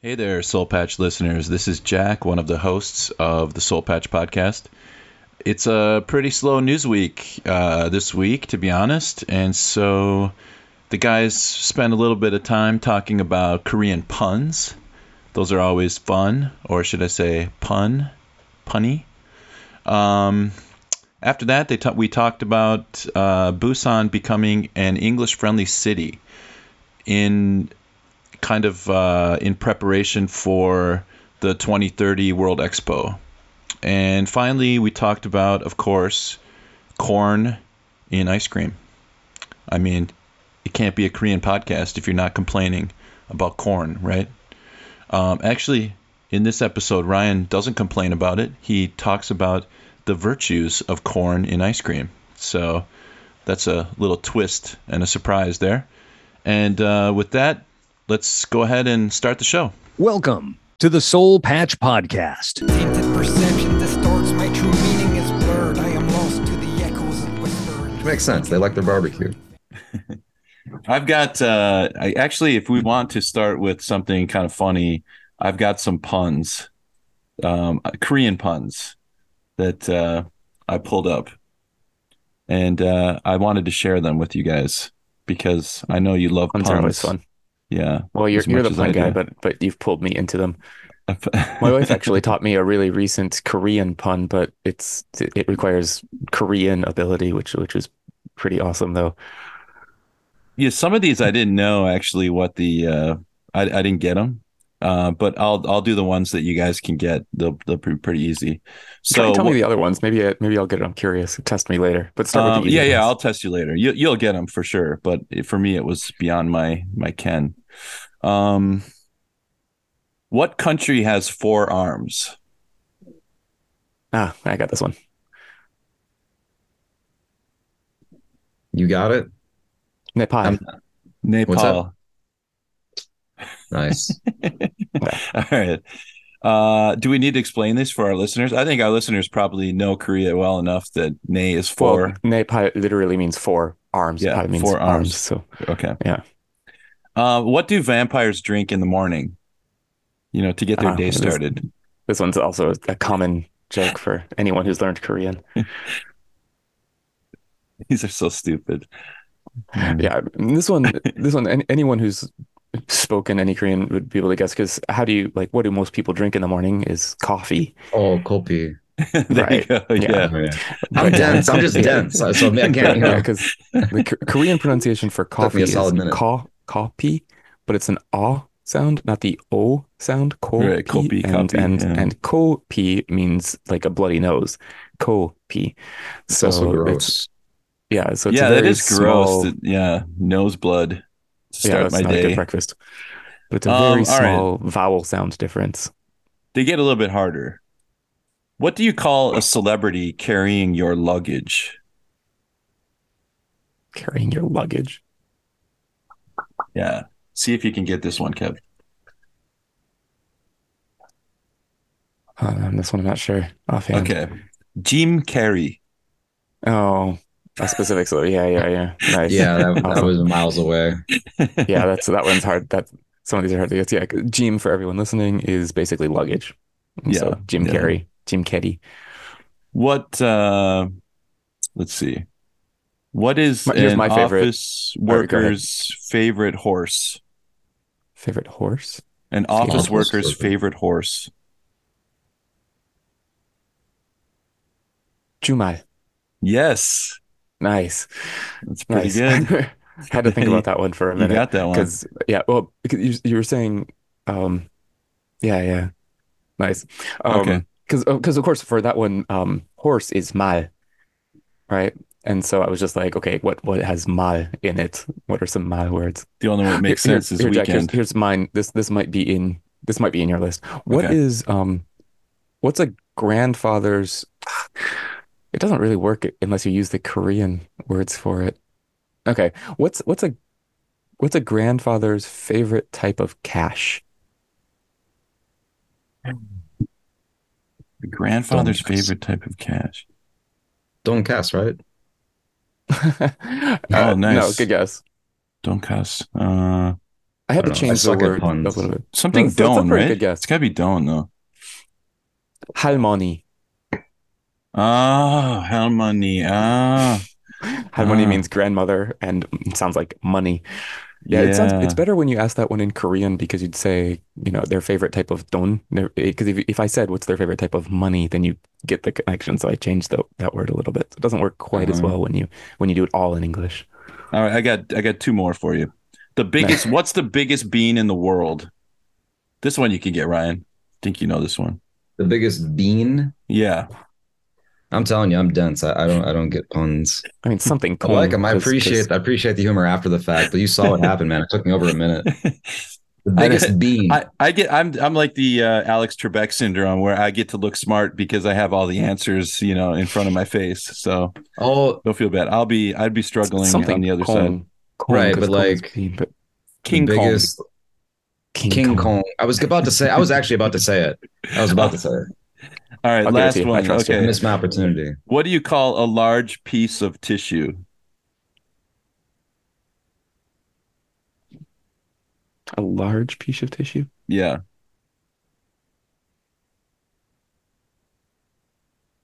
Hey there, Seoul Patch listeners. This is Jack, one of the hosts of the Seoul Patch podcast. It's a pretty slow news week uh, this week, to be honest, and so the guys spent a little bit of time talking about Korean puns. Those are always fun, or should I say pun, punny. Um, after that, they ta- we talked about uh, Busan becoming an English-friendly city in kind of uh, in preparation for the 2030 World Expo. And finally, we talked about, of course, corn in ice cream. I mean, it can't be a Korean podcast if you're not complaining about corn, right? Um, actually, in this episode, Ryan doesn't complain about it. He talks about the virtues of corn in ice cream. So that's a little twist and a surprise there. And uh, with that, let's go ahead and start the show. Welcome to the Seoul Patch Podcast. Tainted perception distorts my true meaning is blurred. I am lost to the echoes of whispered. Makes sense. They like their barbecue. I've got, uh, I actually, if we want to start with something kind of funny, I've got some puns, um, Korean puns that uh, I pulled up. And uh, I wanted to share them with you guys because I know you love Puns puns. are always fun. Yeah. Well, you're you're the pun guy, but but you've pulled me into them. My wife actually taught me a really recent Korean pun, but it's it requires Korean ability, which which is pretty awesome though. Yeah, some of these I didn't know actually what the uh I I didn't get them. Uh but I'll I'll do the ones that you guys can get. They'll they'll be pretty easy. So tell me the other ones. Maybe I, maybe I'll get it. I'm curious. Test me later. But start um, with the easy yeah, yeah, I'll test you later. You you'll get them for sure, but for me it was beyond my my ken. Um what country has four arms? Ah, I got this one. You got it. Nepal. Um, Nepal. Nice. All right. Uh, do we need to explain this for our listeners? I think our listeners probably know Korea well enough that ne is four. Well, Nepal literally means four arms. Yeah, Pai means four arms. arms. So Okay. Yeah. Uh, what do vampires drink in the morning? You know, to get their Ah, day started. this one's also a common joke for anyone who's learned Korean. These are so stupid. Yeah, this one, this one, anyone who's spoken any Korean would be able to guess because how do you like what do most people drink in the morning is coffee. Oh, Kopi. there Right. you go. Yeah. Yeah. I'm But- dense. I'm just dense. So, so I can't, you Yeah, know. because the K- Korean pronunciation for coffee is solid minute. ka, kopi, but it's an ah sound, not the o sound. Ko Right, kopi, and kopi, and yeah. and kopi means like a bloody nose. Kopi. It's So also it's yeah, so it's yeah, that very is gross. small- yeah. Nose blood to yeah, that's my not a good breakfast. But it's a Um, very all right. small vowel sound difference. They get a little bit harder. What do you call a celebrity carrying your luggage? Carrying your luggage. Yeah. See if you can get this one, Kev. Um, this one I'm not sure offhand. Okay. Jim Carrey. Oh, a specific. So yeah, yeah, yeah. Nice. Yeah, that, that was miles away. yeah. That's that one's hard. That some of these are hard to get. Yeah, Jim for everyone listening is basically luggage. And Yeah, So Jim yeah. Carrey, Jim Carrey. What uh let's see. What is My- an my favorite. office All right, go ahead. worker's favorite horse? Favorite horse? An Favorite office worker's worker. favorite horse. Jumal. Yes. Nice. That's pretty nice. good. Had to think about that one for a You minute. got that one. Because yeah, well, because you, you were saying, um, yeah, yeah, nice. Um, Okay. Because because of course for that one, um, horse is mal, right? And so I was just like, okay, what what has mal in it? What are some mal words? The only one that makes Here- sense is here, Jack, here's, weekend. here's mine. This this might be in this might be in your list. What Okay. is um, what's a grandfather's? It doesn't really work unless you use the Korean words for it. Okay, what's what's a what's a grandfather's favorite type of cash? The grandfather's Donuts. favorite type of cash. Don't cast, right? Uh, Oh, No, good guess. Don't cuss. Uh I had I to don't. I change the word a little bit. Something That's- that's a right? good guess. It's gotta be Doan though. Halmoni. Ah, how money. Ah, Halmoni Ah. means grandmother and sounds like money. Yeah, it sounds it's better when you ask that one in Korean because you'd say, you know, their favorite type of don. Because if, if I said what's their favorite type of money, then you get the connection. So I changed the, that word a little bit. So it doesn't work quite as Uh-huh. well when you when you do it all in English. all right. I got I got two more for you. The biggest. what's the biggest bean in the world? This one you can get, Ryan. I think you know this one. The biggest bean. Yeah. I'm telling you, I'm dense. I, I don't I don't get puns. I mean, something I like cool, them. I 'cause- appreciate 'cause I appreciate the humor after the fact, but you saw what happened, man. It took me over a minute. The I- biggest bean. I, I get I'm I'm like the uh, Alex Trebek syndrome where I get to look smart because I have all the answers, you know, in front of my face. So oh, don't feel bad. I'll be I'd be struggling something on the other side. Kong. Kong, Right, 'cause but Kong like- bean, but King the Kong. King, King Kong. Kong. I was about to say. I was actually about to say it. I was about to say it. All right, I'll give it to last you. I one. trust you. I Okay. missed my opportunity. What do you call a large piece of tissue? A large piece of tissue. Yeah.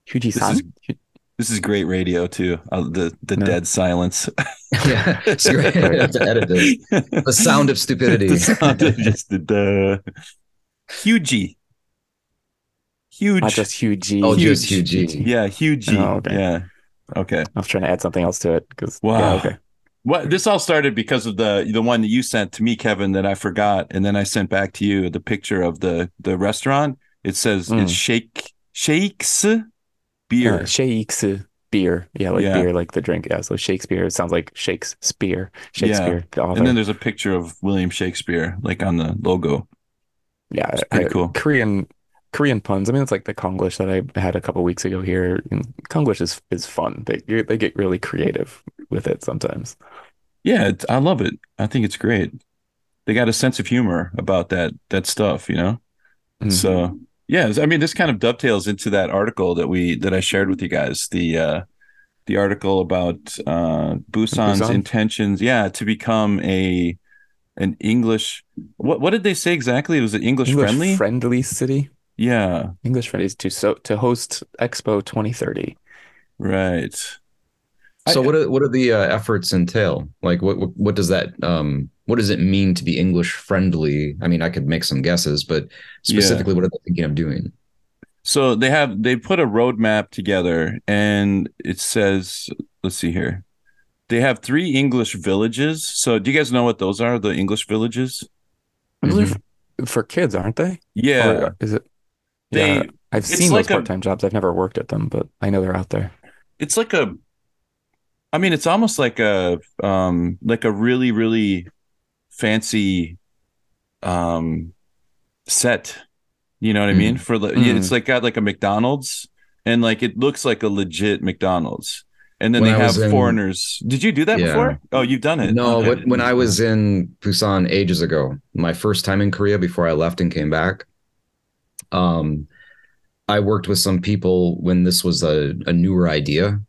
Huji-san. is- This is great radio too. Uh, the the No. dead silence. Yeah, it's great. I have to edit this. The sound of stupidity. the sound of just the duh. Hugie. Huge. Not just Huji. Oh, Huge. just Huge. yeah, Hugie. Oh, okay. Yeah. Okay. I was trying to add something else to it because Wow. yeah, okay. What this all started because of the the one that you sent to me, Kevin, that I forgot, and then I sent back to you the picture of the the restaurant. It says Mm. it's Shake Shakes beer. Uh, Shakes beer. Yeah, like Yeah. beer, like the drink. Yeah, so Shakespeare. It sounds like Shakes spear. Shakespeare. the and then there's a picture of William Shakespeare, like on the logo. yeah, it's pretty I- cool. Korean Korean puns. I mean, it's like the Konglish that I had a couple weeks ago here. And Konglish is is fun. They they get really creative with it sometimes. Yeah, I love it. I think it's great. They got a sense of humor about that that stuff, you know. Mhm. So yeah, I mean, this kind of dovetails into that article that we that I shared with you guys. The uh, the article about uh, Busan's Busan? intentions, yeah, to become a an English. What what did they say exactly? It Was it English, English friendly? friendly city. Yeah, English friendly is to so to host Expo 2030. right. So I- what are, what are the uh, efforts entail? Like what, what what does that um what does it mean to be English friendly? I mean, I could make some guesses, but specifically, what are they thinking of doing? So they have they put a roadmap together, and it says, let's see here. They have three English villages. So do you guys know what those are? The English villages? Those are f- for kids, aren't they? Yeah. Or is it? They- yeah, I've seen like those part-time jobs. I've never worked at them, but I know they're out there. it's like a I mean it's almost like a um like a really really fancy um set. You know what I Mm. mean? For the Mm. it's like got like a McDonald's and like it looks like a legit McDonald's. And then When they I have was in- foreigners. Did you do that Yeah. before? Oh, you've done it. No, Okay. when I was in Busan ages ago, my first time in Korea before I left and came back, um, I worked with some people when this was a, a newer idea,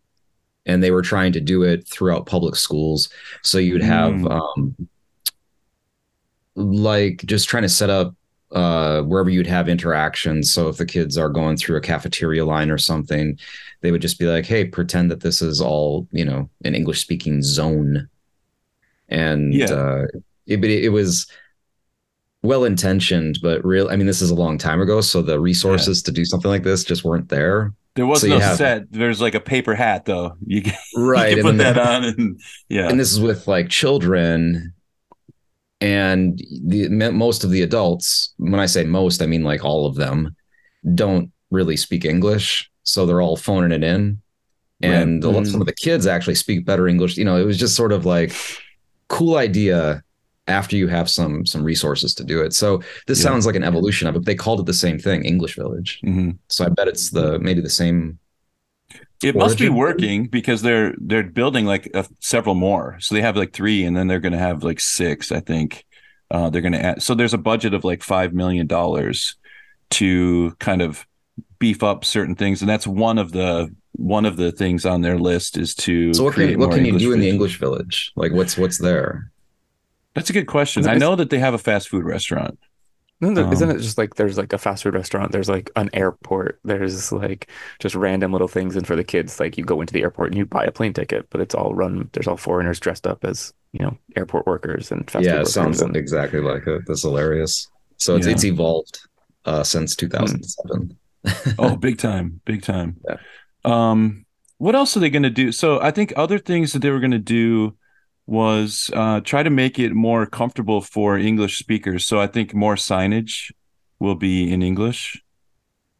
and they were trying to do it throughout public schools. So you'd have Mm. um, like just trying to set up uh, wherever you'd have interactions. So if the kids are going through a cafeteria line or something, they would just be like, "Hey, pretend that this is all you know an English speaking zone." And Yeah. uh, it, it was well intentioned, but real. I mean, this is a long time ago, so the resources to do something like this just weren't there. There was So no have- set. There's like a paper hat though. You can, Right. you can and put that on and yeah. and this is with like children and the most of the adults when i say most i mean like all of them don't really speak english so they're all phoning it in and Mm. some of the kids actually speak better english you know it was just sort of like cool idea after you have some some resources to do it so this Yeah. sounds like an evolution of it they called it the same thing english village Mhm. so i bet it's the maybe the same It must be working because they're they're building like uh, several more. So they have like three, and then they're going to have like six. I think uh, they're going to add. So there's a budget of like five million dollars to kind of beef up certain things, and that's one of the one of the things on their list is to. so what can what can you do in the english village like what's what's there That's a good question. I know that they have a fast food restaurant. Isn't Um, it just like there's like a fast food restaurant, there's like an airport, there's like just random little things, and for the kids, like you go into the airport and you buy a plane ticket, but it's all run. There's all foreigners dressed up as you know airport workers and fast yeah, food it sounds and, exactly like it. That's hilarious. So it's Yeah. it's evolved uh, since 2007. Oh, big time, big time. Yeah. Um, what else are they going to do? So I think other things that they were going to do was uh, try to make it more comfortable for English speakers. So I think more signage will be in English.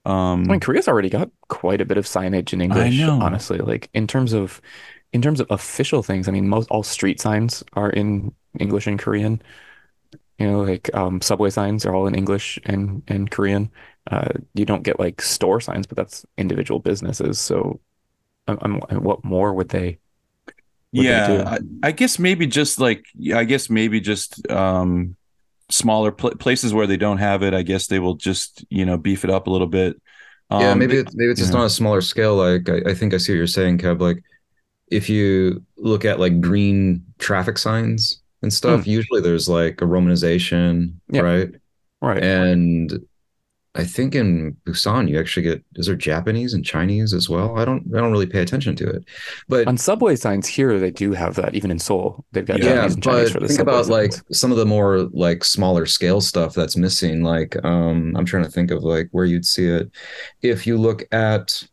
Um, I mean, Korea's already got quite a bit of signage in English, know. honestly. Like in terms of in terms of official things, I mean, most all street signs are in English and Korean. You know, like um, subway signs are all in English and and Korean. Uh, you don't get like store signs, but that's individual businesses. So, I'm, I'm what more would they? Yeah. I, I guess maybe just like I guess maybe just um, smaller pl- places where they don't have it. I guess they will just you know beef it up a little bit. yeah, Um, maybe it's maybe it's just yeah. on a smaller scale. Like I, I think I see what you're saying, Kev. Like if you look at like green traffic signs and stuff, usually there's like a romanization, Yeah. right? Right. And I think in Busan you actually get is there Japanese and Chinese as well? I don't I don't really pay attention to it. But On subway signs here, they do have that. Even in Seoul, they've got Yeah, Japanese and Chinese but for the think about like some of the more like smaller scale stuff that's missing. Like um I'm trying to think of like where you'd see it. If you look at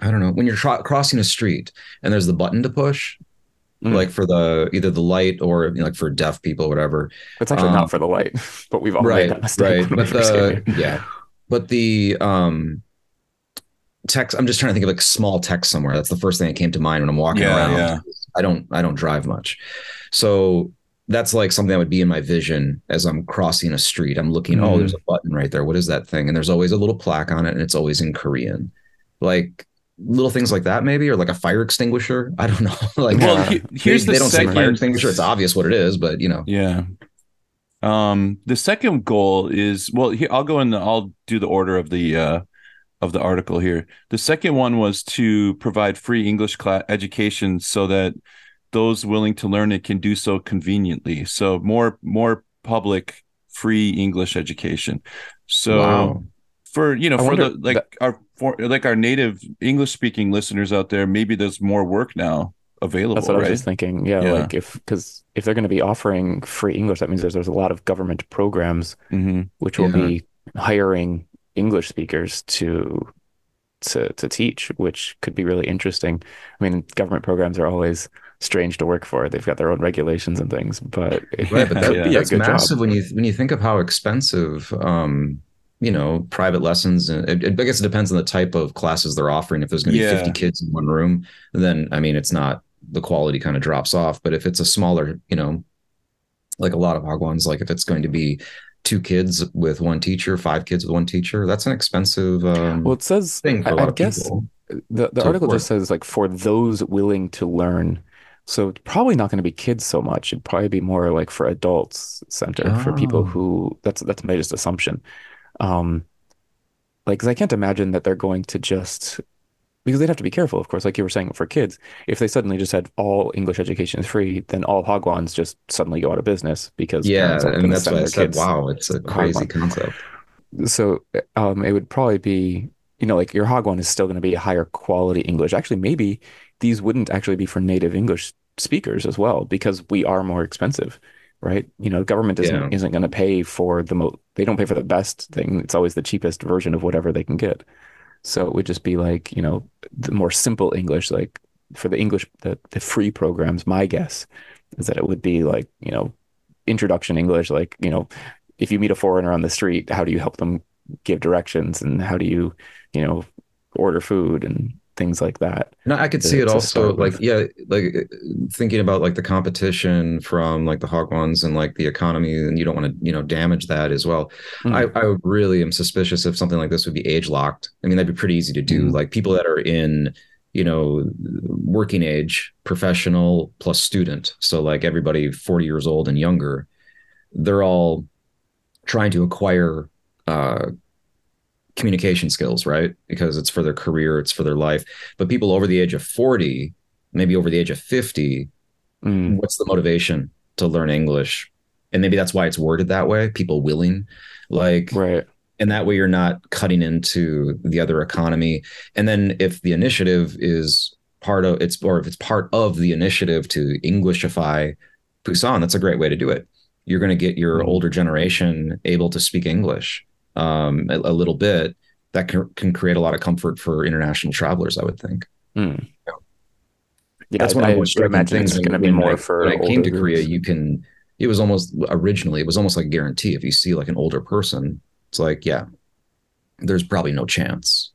I don't know, when you're tro- crossing a street and there's the button to push, Mm. like for the either the light or you know, like for deaf people, whatever. It's actually um, not for the light, but we've all right, made right that mistake right. But the yeah. But the um text i'm just trying to think of like small text somewhere. That's the first thing that came to mind when i'm walking Yeah, around. yeah. i don't i don't drive much. So that's like something that would be in my vision as i'm crossing a street. I'm looking oh Mhm. there's a button right there. What is that thing? And there's always a little plaque on it and it's always in korean. Like little things like that maybe or like a fire extinguisher i don't know like Well, uh, he- here's they, the they don't say fire second- extinguisher it's obvious what it is but you know Yeah. Um, the second goal is well, here I'll go in. The, I'll do the order of the uh, of the article here. The second one was to provide free English class education so that those willing to learn it can do so conveniently. So more more public free English education. So Wow. For you know I for the like our for like our native English speaking listeners out there, maybe there's more work now available. That's what I was just thinking. Yeah, Yeah. like if because if they're going to be offering free English, that means there's, there's a lot of government programs hmm which will Yeah. be hiring English speakers to to to teach, which could be really interesting. I mean, government programs are always strange to work for. They've got their own regulations and things, but right but that, could be a that's good massive job. when you when you think of how expensive um you know private lessons and i guess it depends on the type of classes they're offering if there's going to be Yeah. 50 kids in one room then i mean it's not the quality kind of drops off but if it's a smaller you know like a lot of hagwons like if it's going to be two kids with one teacher five kids with one teacher that's an expensive um Well, it says thing for I, a lot I of guess people the the article just says like for those willing to learn. So it's probably not going to be kids so much. It'd probably be more like for adults center for people Oh. who that's that's my just assumption. Um, like, cause I can't imagine that they're going to just because they'd have to be careful, of course, like you were saying for kids. If they suddenly just had all English education is free, then all Hagwons just suddenly go out of business because yeah and that's why i said wow it's a crazy concept so um, it would probably be, you know, like your Hagwon is still going to be a higher quality English. Actually, maybe these wouldn't actually be for native English speakers as well because we are more expensive, right? You know, government isn't Yeah. isn't going to pay for the mo they don't pay for the best thing. It's always the cheapest version of whatever they can get. So it would just be like, you know, the more simple English, like for the English, the, the free programs, my guess is that it would be like, you know, introduction English, like, you know, if you meet a foreigner on the street, how do you help them give directions and how do you, you know, order food and things like that? No, I could see it also like yeah, like uh, thinking about like the competition from like the hagwons and like the economy, and you don't want to you know damage that as well. Mm. I I really am suspicious if something like this would be age locked. I mean, that'd be pretty easy to do. Mhm. Like people that are in you know working age, professional plus student, so like everybody forty years old and younger, they're all trying to acquire uh communication skills, right? Because it's for their career, it's for their life. But people over the age of 40, maybe over the age of 50, Mm. what's the motivation? to learn English, and maybe that's why it's worded that way. People willing, like Right. and that way you're not cutting into the other economy and then if the initiative is part of it's or if it's part of the initiative to englishify Busan that's a great way to do it you're going to get your Mhm. older generation able to speak english um, a, a little bit that can, can create a lot of comfort for international travelers i would think Hmm. Yeah, that's one I, of the imagine things going to be more I- for when I came to older korea you can it was almost originally it was almost like a guarantee if you see like an older person it's like yeah there's probably no chance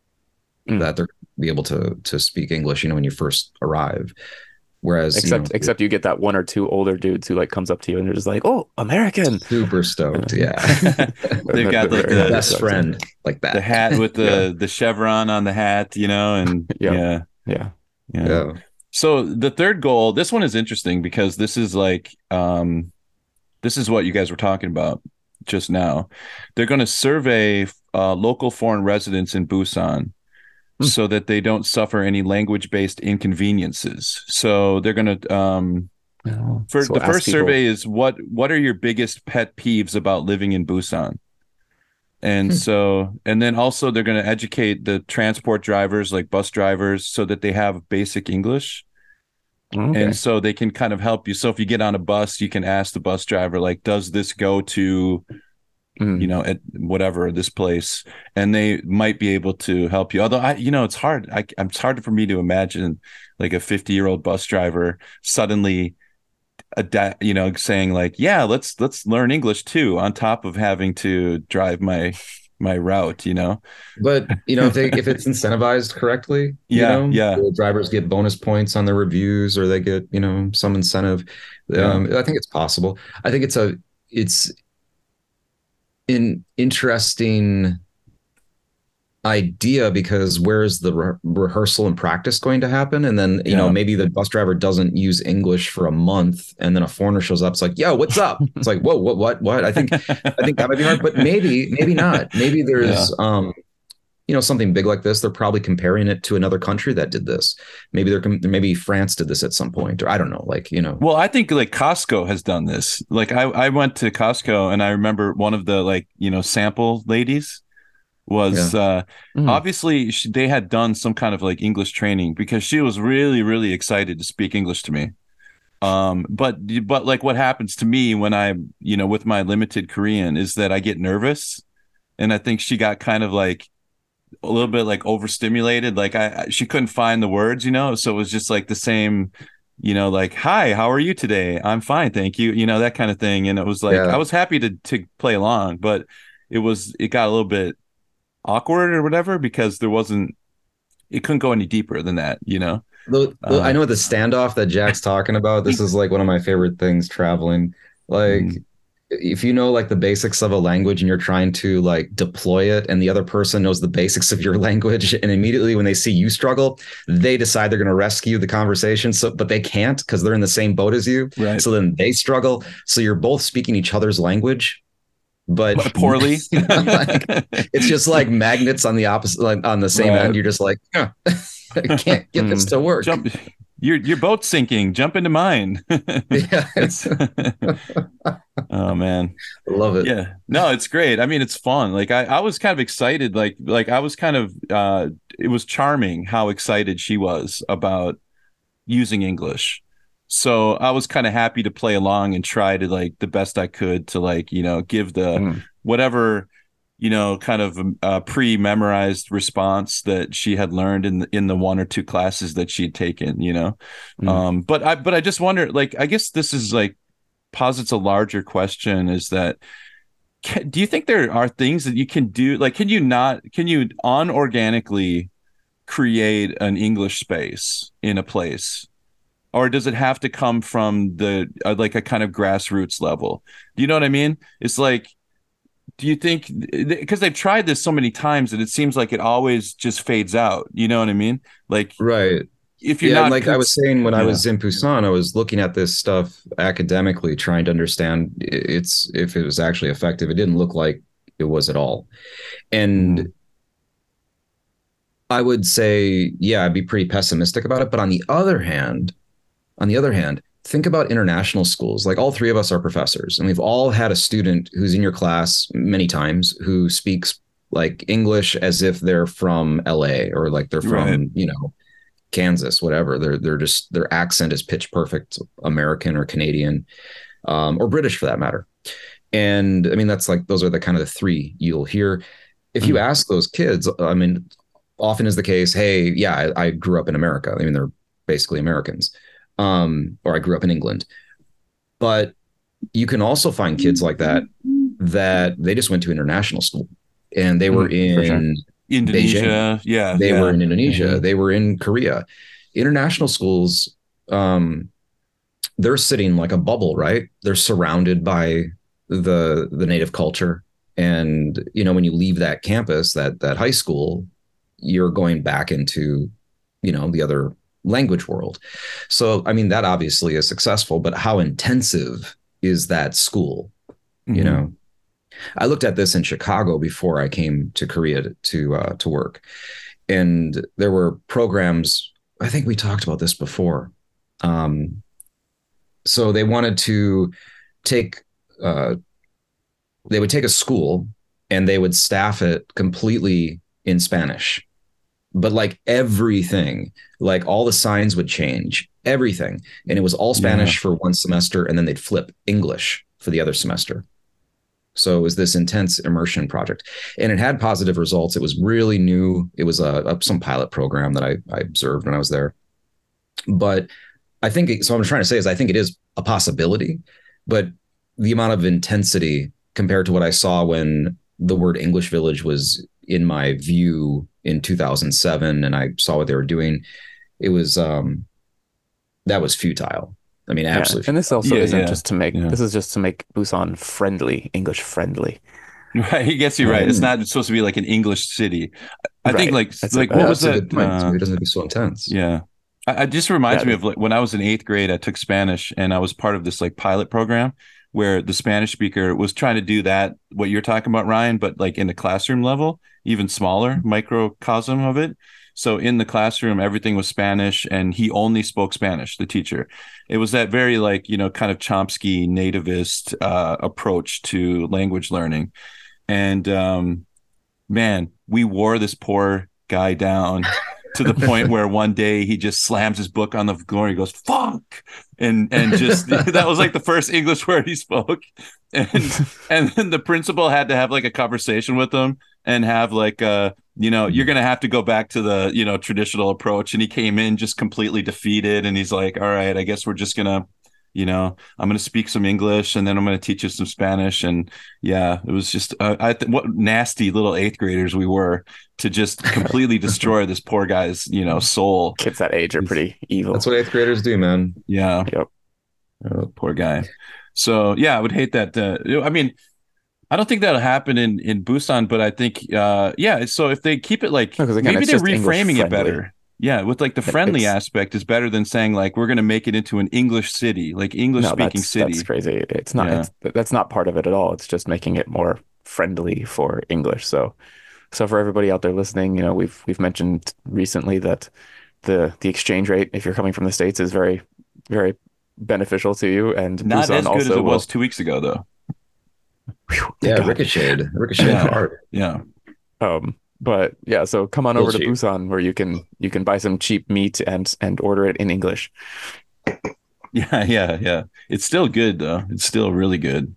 Mm. that they're be able to to speak english you know when you first arrive whereas you except know, except you get that one or two older dudes who like comes up to you and they're just like, "Oh, American." super stoked yeah They've got like the best friend like that the hat with the the chevron on the hat, you know, and Yeah. yeah, Yeah. yeah. yeah So the third goal, this one is interesting because this is like um this is what you guys were talking about just now. They're going to survey uh, local foreign residents in Busan. so that they don't suffer any language-based inconveniences. So they're going to um for So the first people- survey is what what are your biggest pet peeves about living in Busan? And Hmm. so and then also they're going to educate the transport drivers like bus drivers so that they have basic English Okay. and so they can kind of help you. So if you get on a bus, you can ask the bus driver like does this go to Mm. you know at whatever this place and they might be able to help you. Although i you know it's hard. I, it's hard for me to imagine like a 50 year old bus driver suddenly adapt you know saying like yeah let's let's learn english too on top of having to drive my my route you know? But you know if they if it's incentivized correctly you Yeah, know, yeah. the drivers get bonus points on their reviews or they get you know some incentive. Um, i think it's possible. I think it's a it's an interesting idea because where's the re- rehearsal and practice going to happen? And then you know maybe the bus driver doesn't use english for a month and then a foreigner shows up it's like yo what's up? It's like whoa what what what? I think i think that might be hard but maybe maybe not. Maybe there's um you know something big like this they're probably comparing it to another country that did this maybe they're maybe france did this at some point or i don't know like you know Well, I think like Costco has done this. Like I, I went to Costco and I remember one of the like, you know, sample ladies was uh Mm. obviously she, they had done some kind of like English training because she was really really excited to speak English to me. Um but but like what happens to me when I, you know, with my limited Korean is that I get nervous and I think she got kind of like a little bit like overstimulated like I I- she couldn't find the words, you know, so it was just like the same you know, like, hi, how are you today? I'm fine, thank you. You know, that kind of thing. And it was like, Yeah. I was happy to to play along, but it was it got a little bit awkward or whatever because there wasn't it couldn't go any deeper than that, you know. The, the- Uh, I know the standoff that Jack's talking about. This is like one of my favorite things traveling. Like, Mm. If you know like the basics of a language and you're trying to like deploy it, and the other person knows the basics of your language, and immediately when they see you struggle, they decide they're going to rescue the conversation. So, but they can't because they're in the same boat as you. Right. So then they struggle. So you're both speaking each other's language, but Poorly. Like, it's just like magnets on the opposite, like on the same Right. end. You're just like, huh, I can't get this hmm. to work. Jump your your boat's sinking. Jump into mine. Yeah, oh man. I love it. yeah no it's great i mean it's fun like I, I was kind of excited like like i was kind of uh it was charming how excited she was about using english so i was kind of happy to play along and try to like the best i could to like you know give the Mm. whatever you know kind of uh, pre-memorized response that she had learned in the, in the one or two classes that she had taken you know? Mm. um but i but i just wonder like i guess this is like posits a larger question is that can, do you think there are things that you can do like can you not can you unorganically create an english space in a place? Or does it have to come from the uh, like a kind of grassroots level? Do you know what i mean? It's like do you think because they've tried this so many times that it seems like it always just fades out you know what i mean like Right. if you're yeah, not like I was saying when I was in Busan, I was looking at this stuff academically, trying to understand it's if it was actually effective. It didn't look like it was at all. And Mhm. I would say, yeah, I'd be pretty pessimistic about it. But on the other hand, on the other hand, think about international schools. Like all three of us are professors, and we've all had a student who's in your class many times who speaks like English as if they're from LA or like they're from, Right. you know, Kansas, whatever. They're they're just their accent is pitch perfect American or Canadian, um, or British for that matter. And I mean, that's like those are the kind of the three you'll hear. If you ask those kids, I mean, often is the case, hey, yeah, I, I grew up in America. I mean, they're basically Americans. Um, or I grew up in England. But you can also find kids like that that they just went to international school and they were Mm, for sure. in Indonesia, yeah, they yeah. were in Indonesia, Mhm. they were in Korea. International schools, um, they're sitting like a bubble, right? They're surrounded by the the native culture, and you know when you leave that campus, that that high school, you're going back into, you know, the other language world. So I mean that obviously is successful, but how intensive is that school? you Mhm. know i looked at this in chicago before i came to korea to to, uh, to work and there were programs i think we talked about this before um, so they wanted to take uh, they would take a school and they would staff it completely in spanish but like everything like all the signs would change everything and it was all spanish for one semester and then they'd flip english for the other semester so it was this intense immersion project, and it had positive results. It was really new. It was uh, a, a some pilot program that I, I observed when I was there. But I think it, so. What I'm trying to say is I think it is a possibility, but the amount of intensity compared to what I saw when the word English Village was in my view in 2007, and I saw what they were doing, it was um that was futile. I mean, Yeah, absolutely. And this also Yeah, isn't yeah, just to make yeah. this is just to make Busan friendly, English friendly. Right, he gets you right. It's not supposed to be like an English city. I think like That's like a- what Yeah, was that's a that? point. uh, it doesn't have be so intense. Yeah. I, it just reminds Yeah. me of like when I was in eighth grade, I took Spanish and I was part of this like pilot program where the Spanish speaker was trying to do that, what you're talking about, Ryan, but like in the classroom level, even smaller microcosm of it. So in the classroom, everything was Spanish and he only spoke Spanish, the teacher. It was that very like, you know, kind of Chomsky nativist uh, approach to language learning. And um, man, we wore this poor guy down to the point where one day he just slams his book on the floor and he goes fuck and and just that was like the first english word he spoke. And and then the principal had to have like a conversation with him and have like uh you know you're gonna have to go back to the you know traditional approach. And he came in just completely defeated and he's like all right i guess we're just gonna you know i'm gonna speak some english and then i'm gonna teach you some spanish and yeah it was just uh, i th- what nasty little eighth graders we were to just completely destroy this poor guy's you know soul Kids that age are pretty evil. That's what eighth graders do, man. yeah Yep. Oh, poor guy so yeah i would hate that uh, i mean i don't think that'll happen in in busan but i think uh yeah so if they keep it like No, 'cause again, maybe they're reframing it better yeah with like the friendly it's- aspect is better than saying like we're going to make it into an english city like english no, speaking that's, city that's crazy. It's not. Yeah. It's, that's not part of it at all. It's just making it more friendly for English. So, so for everybody out there listening, you know, we've we've mentioned recently that the the exchange rate, if you're coming from the states, is very very beneficial to you. And not Busan as good as it will- was two weeks ago though Whew, Yeah, God. ricocheted, ricocheted Yeah. hard. yeah Um, but yeah, so come on Real over to. Busan where you can you can buy some cheap meat and and order it in English. yeah yeah yeah it's still good though it's still really good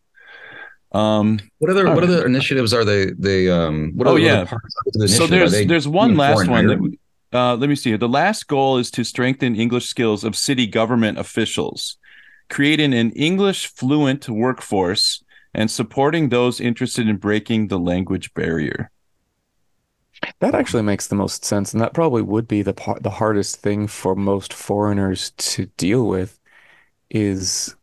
um What other what right. other initiatives are they they um what Oh, are yeah. other the so there's they there's one last one that hired? uh, let me see here. The last goal is to strengthen English skills of city government officials, creating an English fluent workforce, and supporting those interested in breaking the language barrier. That actually makes the most sense, and that probably would be the part, the hardest thing for most foreigners to deal with, is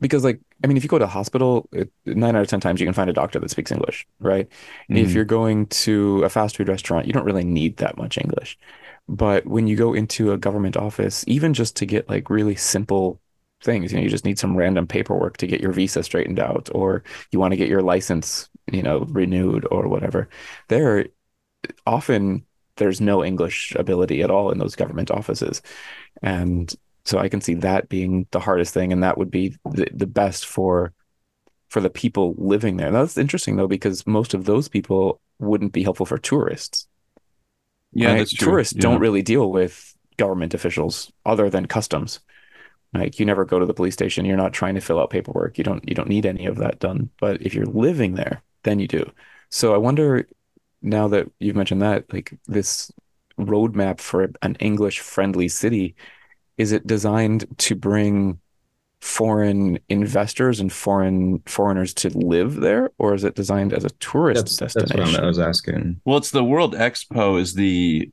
because like I mean, if you go to a hospital, it, nine out of ten times you can find a doctor that speaks English, right? If Mhm. you're going to a fast food restaurant, you don't really need that much English. But when you go into a government office, even just to get like really simple things, you know, you just need some random paperwork to get your visa straightened out, or you want to get your license, you know, renewed or whatever. There often there's no English ability at all in those government offices. And So I can see that being the hardest thing, and that would be the, the best for for the people living there. That's interesting though, because most of those people wouldn't be helpful for tourists. Yeah, right? that's true. Tourists Yeah. don't really deal with government officials other than customs. Like you never go to the police station. You're not trying to fill out paperwork. You don't you don't need any of that done. But if you're living there, then you do. So I wonder now that you've mentioned that, like this roadmap for an English friendly city, is it designed to bring foreign investors and foreign foreigners to live there, or is it designed as a tourist That's, that's what I'm, destination? Was asking. Well, it's the World Expo is the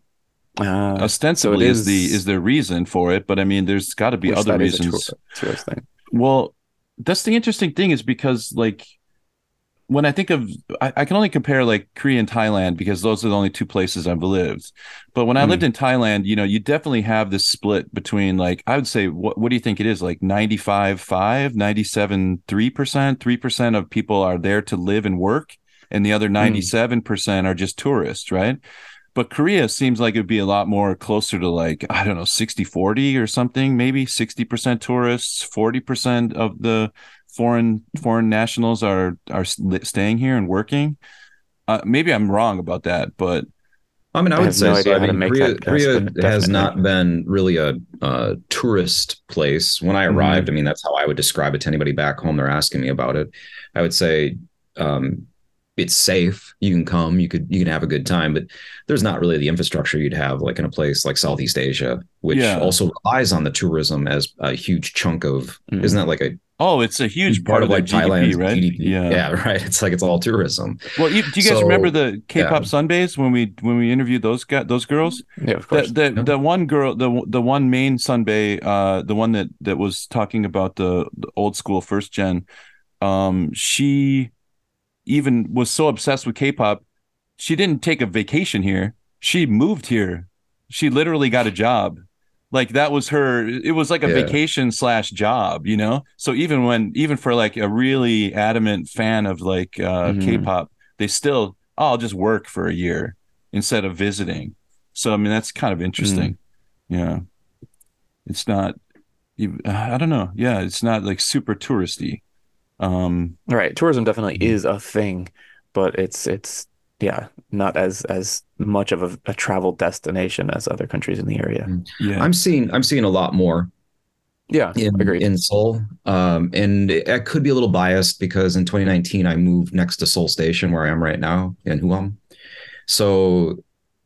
Ah, ostensibly is, is- the is the reason for it, but I mean, there's got to be other that is a reasons. tour- tourist thing. Well, that's the interesting thing is because like when I think of I, I can only compare like Korea and Thailand because those are the only two places I've lived. But when I Hmm. lived in Thailand, you know, you definitely have this split between like I would say what what do you think it is? Like 95 5, 97 3%, 3% of people are there to live and work and the other 97% are just tourists, right? But Korea seems like it'd be a lot more closer to like, I don't know, 60 40 or something, maybe 60% tourists, 40% of the foreign foreign nationals are are staying here and working. Uh, maybe I'm wrong about that, but I mean, I I would say no so. I mean, make Korea, guess, Korea has not been really a, uh tourist place. When I Mhm. arrived, I mean, that's how I would describe it to anybody back home. They're asking me about it. I would say um, it's safe. You can come. You could you can have a good time, but there's not really the infrastructure you'd have like in a place like Southeast Asia, which Yeah. also relies on the tourism as a huge chunk of. Mhm. Isn't that like a oh, it's a huge part, of like their GDP, Thailand's right? GDP? Yeah. yeah, right. It's like it's all tourism. Well, you, do you guys So, remember the K-pop yeah. Sunbaes when we when we interviewed those guys, those girls? Yeah, of The course. the, Yeah. the one girl, the the one main Sunbae, uh, the one that that was talking about the, the old school first gen, um, she even was so obsessed with K-pop, she didn't take a vacation here. She moved here. She literally got a job. Like that was her. It was like a Yeah. vacation slash job, you know. So even when, even for like a really adamant fan of like uh, Mhm. K-pop, they still, oh, I'll just work for a year instead of visiting. So I mean, that's kind of interesting. Yeah, it's not. you- I don't know. Yeah, it's not like super touristy. Um, Right. Tourism definitely Mhm. is a thing, but it's it's yeah, not as as much of a, a travel destination as other countries in the area. yeah. I'm seeing I'm seeing a lot more Yeah, in agreed. in Seoul, um, and I could be a little biased because in 2019 I moved next to Seoul Station where I am right now in Huam, so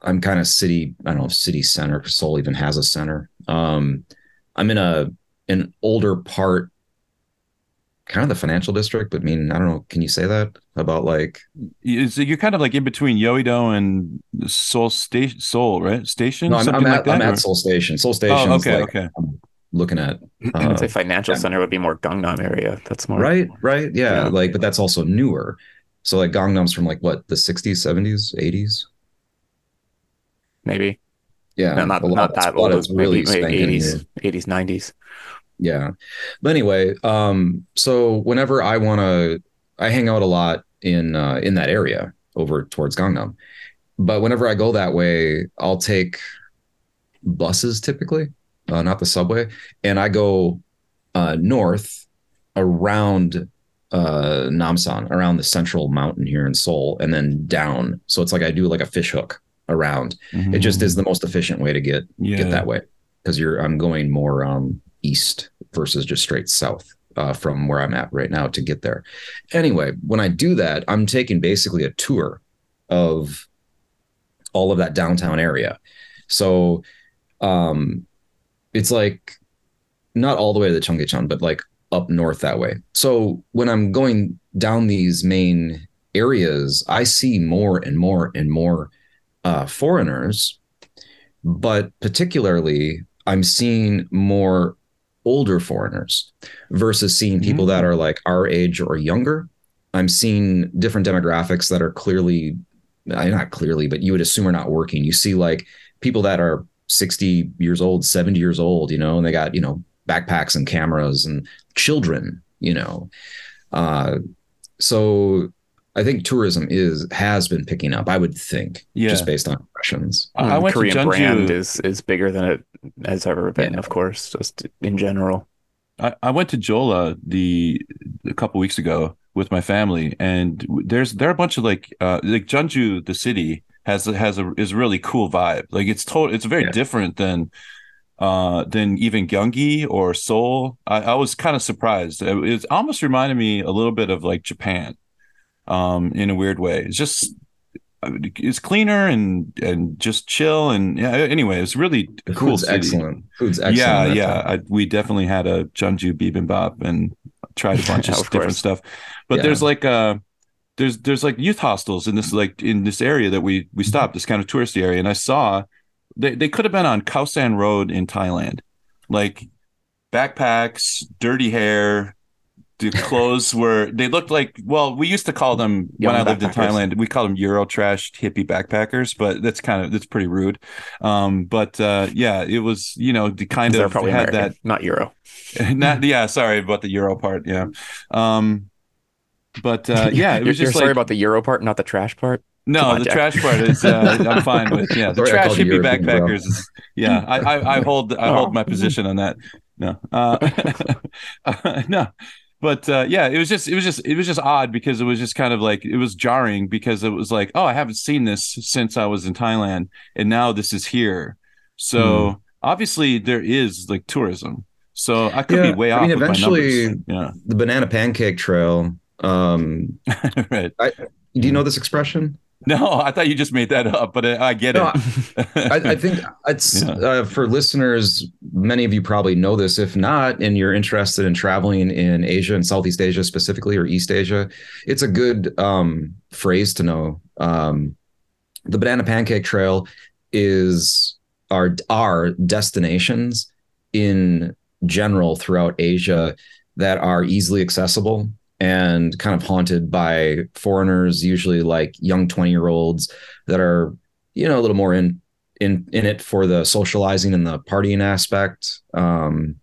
I'm kind of city. I don't know if city center Seoul even has a center. Um, I'm in a an older part, kind of the financial district. But I mean, I don't know. Can you say that about like? You- so you're kind of like in between Yoido and Seoul Station, Seoul, right? Station, No, I'm, something I'm like at that. I'm at Seoul Station. Seoul Station. Oh, okay, like okay. I'm looking at. I would uh, say financial yeah. center would be more Gangnam area. That's more Right, right. Yeah, Yeah. Like, but that's also newer. So like Gangnam's from like what, the 60s, 70s, 80s? maybe. Yeah. no, not not that old. is really maybe maybe spanking new. 80s, 80s, 90s. Yeah. But anyway, um, so whenever I want to, I hang out a lot in uh, in that area over towards Gangnam. But whenever I go that way, I'll take buses typically, uh, not the subway, and I go uh, north around uh, Namsan, around the central mountain here in Seoul, and then down. So it's like I do like a fish hook around. It just is the most efficient way to get Mm-hmm. yeah. get that way because you're I'm going more um east versus just straight south uh, from where I'm at right now to get there. Anyway, when I do that, I'm taking basically a tour of all of that downtown area. So um it's like not all the way to the Cheonggyecheon, but like up north that way. So when I'm going down these main areas, I see more and more and more uh, foreigners, but particularly I'm seeing more older foreigners versus seeing people that are like our age or younger. I'm seeing different demographics that are clearly, not clearly, but you would assume are not working. You see like people that are 60 years old, 70 years old, you know, and they got, you know, backpacks and cameras and children, you know. Uh, so I think tourism is has been picking up. I would think, Yeah. just based on impressions. I, I Mm, went Korean to Jeonju. brand is is bigger than it has ever been, Yeah. of course, just in general. I, I went to Jeolla-do a couple weeks ago with my family, and there's there are a bunch of like uh like Jeonju, the city has has a is a really cool vibe. Like it's total, it's very Yeah. different than uh than even Gyeonggi or Seoul. I, I was kind of surprised. It, it almost reminded me a little bit of like Japan, um, in a weird way. It's just it's cleaner and and just chill and yeah. Anyway, it's really a cool food's city. excellent. Food's excellent. Yeah, yeah. I, we definitely had a Jeonju bibimbap and tried a bunch of, Of different stuff. But Yeah. there's like uh there's there's like youth hostels in this like in this area that we we stopped, this kind of touristy area, and I saw they they could have been on Khao San Road in Thailand. Like backpacks, dirty hair, the clothes were they looked like well, we used to call them when I lived in. Thailand, we called them Euro trash hippie backpackers, but that's kind of that's pretty rude. Um, but uh yeah, it was, you know, the kind of probably had American, that not Euro. not yeah sorry about the euro part yeah um but uh yeah it was just sorry like about the Euro part, not the trash part. no on, the Jack. trash part is uh i'm fine with yeah the Sorry, trash hippie backpackers is yeah i i, I hold i Oh. hold my position on that no uh no but uh yeah it was just it was just it was just odd because it was just kind of like it was jarring because it was like oh i haven't seen this since i was in thailand and now this is here so Hmm. obviously there is like tourism so i could Yeah, be way I off mean, with my eventually- yeah The banana pancake trail. Um, right. do you know this expression? No, I thought you just made that up, but I, I get No, it. I, I think it's Yeah. uh, for listeners. Many of you probably know this. If not, and you're interested in traveling in Asia and Southeast Asia specifically, or East Asia, it's a good um, phrase to know. Um, the Banana Pancake Trail is our our destinations in general throughout Asia that are easily accessible and kind of haunted by foreigners, usually like young 20 year olds that are, you know, a little more in in in it for the socializing and the partying aspect, um,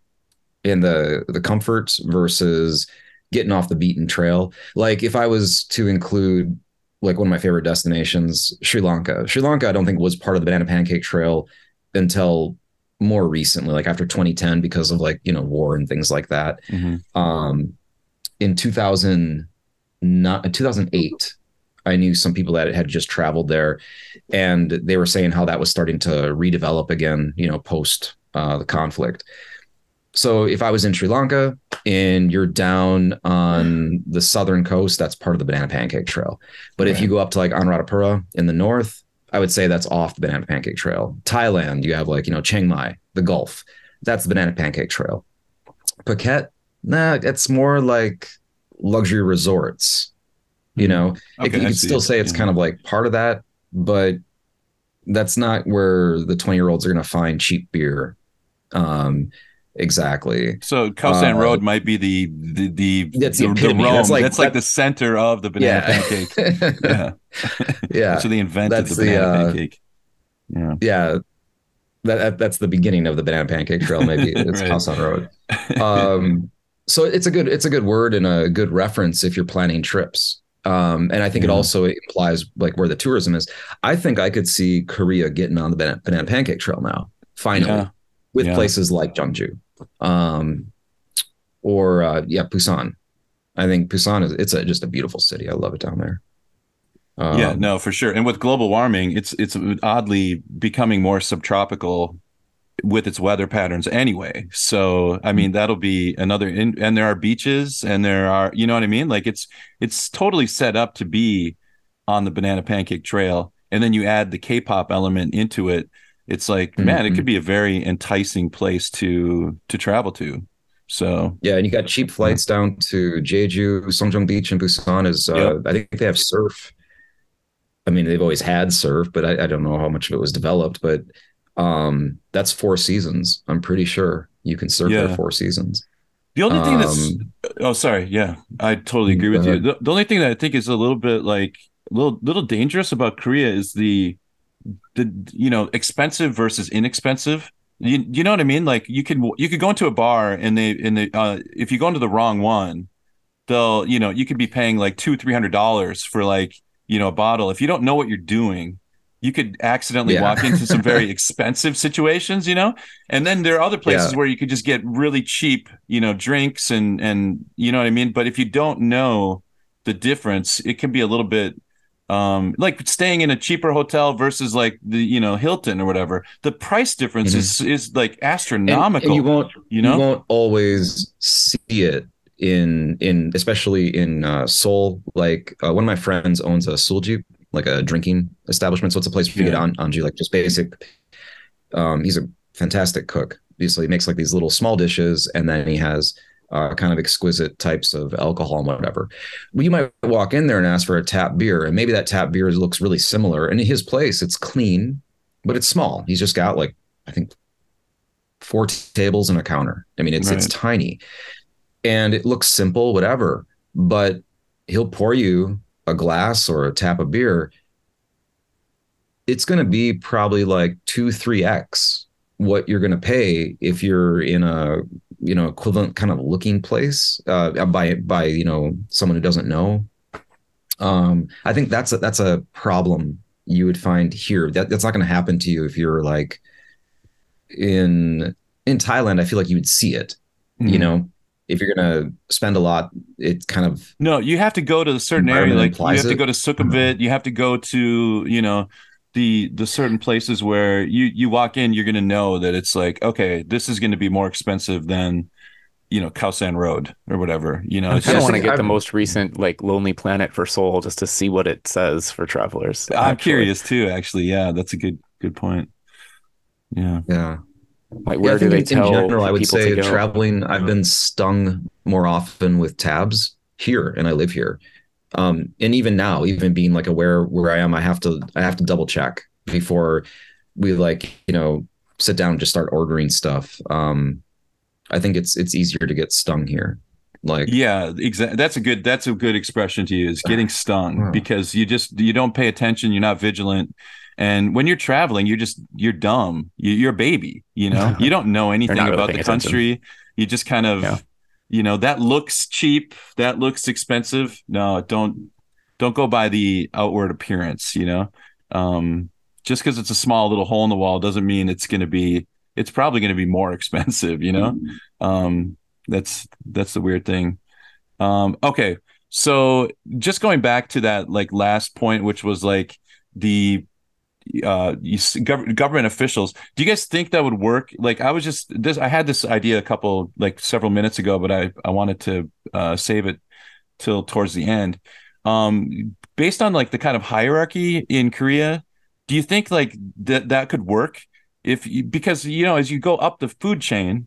and the the comfort versus getting off the beaten trail. Like if I was to include like one of my favorite destinations, Sri Lanka. Sri Lanka, I don't think was part of the Banana Pancake Trail until more recently, like after 2010, because of like you know war and things like that. Mhm. Um, in 2000, not, 2008, I knew some people that had just traveled there, and they were saying how that was starting to redevelop again, you know, post uh, the conflict. So if I was in Sri Lanka and you're down on the southern coast, that's part of the Banana Pancake Trail. But if you go up to like Anuradhapura in the north, I would say that's off the Banana Pancake Trail. Thailand, you have like, you know, Chiang Mai, the Gulf. That's the Banana Pancake Trail. Phuket, nah, it's more like luxury resorts. You know, Okay, It- you I could still say it's Yeah. kind of like part of that, but that's not where the 20 year olds are going to find cheap beer. Um, exactly. So Khao Uh, Road might be the the the That's the the, epitome. Rome. That's That's like- like, the center of the banana pancake. Yeah, yeah. So they invented That's the the, banana uh, pancake. Yeah. yeah. That, that that's the beginning of the banana pancake trail. Maybe it's Right. Road. Um, so it's a good it's a good word and a good reference if you're planning trips. Um, and I think it also implies like where the tourism is. I think I could see Korea getting on the banana, banana pancake trail now, finally, Yeah. with Yeah. places like Jeonju, um, or uh, yeah, Busan. I think Busan is it's a, just a beautiful city. I love it down there. Um, yeah, no, for sure. And with global warming, it's it's oddly becoming more subtropical with its weather patterns anyway. So, I mean, mm. that'll be another in, and there are beaches and there are, you know what I mean? Like it's it's totally set up to be on the Banana Pancake Trail and then you add the K-pop element into it. It's like, mm, man, it could mm. be a very enticing place to to travel to. So, Yeah, and you got cheap flights down to Jeju, Songjeong Beach, and Busan. Is uh, Yep. I think they have surf. I mean, they've always had surf, but I, I don't know how much of it was developed. But um, that's four seasons. I'm pretty sure you can surf Yeah. there four seasons. The only thing that's Um, oh sorry, yeah, I totally agree with you. The, the only thing that I think is a little bit like a little little dangerous about Korea is the the you know expensive versus inexpensive. You you know what I mean? Like you can you could go into a bar and they and they uh if you go into the wrong one, they'll you know you could be paying like two three hundred dollars for like you know a bottle. If you don't know what you're doing, you could accidentally Yeah. walk into some very expensive situations, you know. And then there are other places Yeah. where you could just get really cheap, you know, drinks and and you know what I mean. But if you don't know the difference, it can be a little bit um like staying in a cheaper hotel versus like the you know Hilton or whatever. The price difference is is like Mm-hmm. And- astronomical. and you won't you know? You won't always see it in in especially in uh, Seoul. Like uh, one of my friends owns a Sulji, like a drinking establishment. So it's a place where you Yeah. get on onju, like just basic. Um, he's a fantastic cook. So he makes like these little small dishes, and then he has uh, kind of exquisite types of alcohol and whatever. Well, you might walk in there and ask for a tap beer, and maybe that tap beer looks really similar. And in his place, it's clean, but it's small. He's just got like I think four tables and a counter. I mean, it's it's tiny, and it looks simple, whatever. But he'll pour you a glass or a tap of beer. It's going to be probably like two, three x what you're going to pay if you're in a you know equivalent kind of looking place uh, by by you know someone who doesn't know. Um, I think that's a, that's a problem you would find here. That that's not going to happen to you if you're like in in Thailand. I feel like you would see it. You Mhm. know, if you're going to spend a lot, it kind of No, you have to go to a certain area. Like you implies have to go to Sukhumvit. You have to go to you know the the certain places where you you walk in. You're going to know that it's like okay, this is going to be more expensive than you know Khao Road or whatever. You know, I kind of just want to get the I'm- most recent like Lonely Planet for Seoul just to see what it says for travelers. I'm actually. curious too. Actually, yeah, that's a good good point. Yeah. yeah. Like Yeah, where I do they in, tell in general, I would say traveling. I've been stung more often with tabs here, and I live here. Um, and even now, even being like aware where I am, I have to I have to double check before we like you know sit down and just start ordering stuff. Um, I think it's it's easier to get stung here. Like Yeah, exactly. That's a good that's a good expression to use. Getting stung because you just you don't pay attention. You're not vigilant. And when you're traveling, you're just you're dumb. You, you're a baby. You know, you don't know anything really about paying the attention. country. You just kind of, Yeah. you know, that looks cheap. That looks expensive. No, don't don't go by the outward appearance. You know, um, just because it's a small little hole in the wall doesn't mean it's going to be. It's probably going to be more expensive. You know, um, that's that's the weird thing. Um, okay, so just going back to that like last point, which was like the uh you, gov- government officials do you guys think that would work? Like i was just this i had this idea a couple like several minutes ago but i i wanted to uh save it till towards the end. Um based on like the kind of hierarchy in korea do you think like that that could work? If you, because you know as you go up the food chain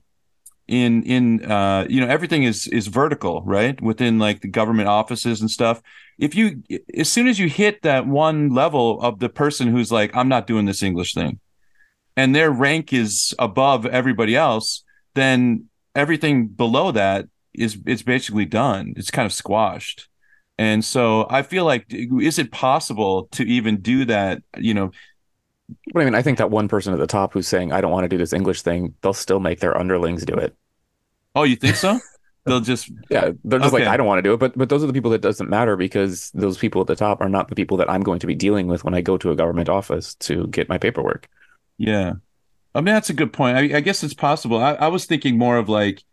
in in uh you know everything is is vertical right? Within like the government offices and stuff. If you as soon as you hit that one level of the person who's like i'm not doing this english thing and their rank is above everybody else then everything below that is it's basically done. It's kind of squashed. And so i feel like is it possible to even do that you know But I mean, I think that one person at the top who's saying, I don't want to do this English thing, they'll still make their underlings do it. oh you think so they'll just Yeah, they're just Okay. like, I don't want to do it. But but those are the people that doesn't matter because those people at the top are not the people that I'm going to be dealing with when I go to a government office to get my paperwork. Yeah. I mean, that's a good point. I, I guess it's possible. I, I was thinking more of like,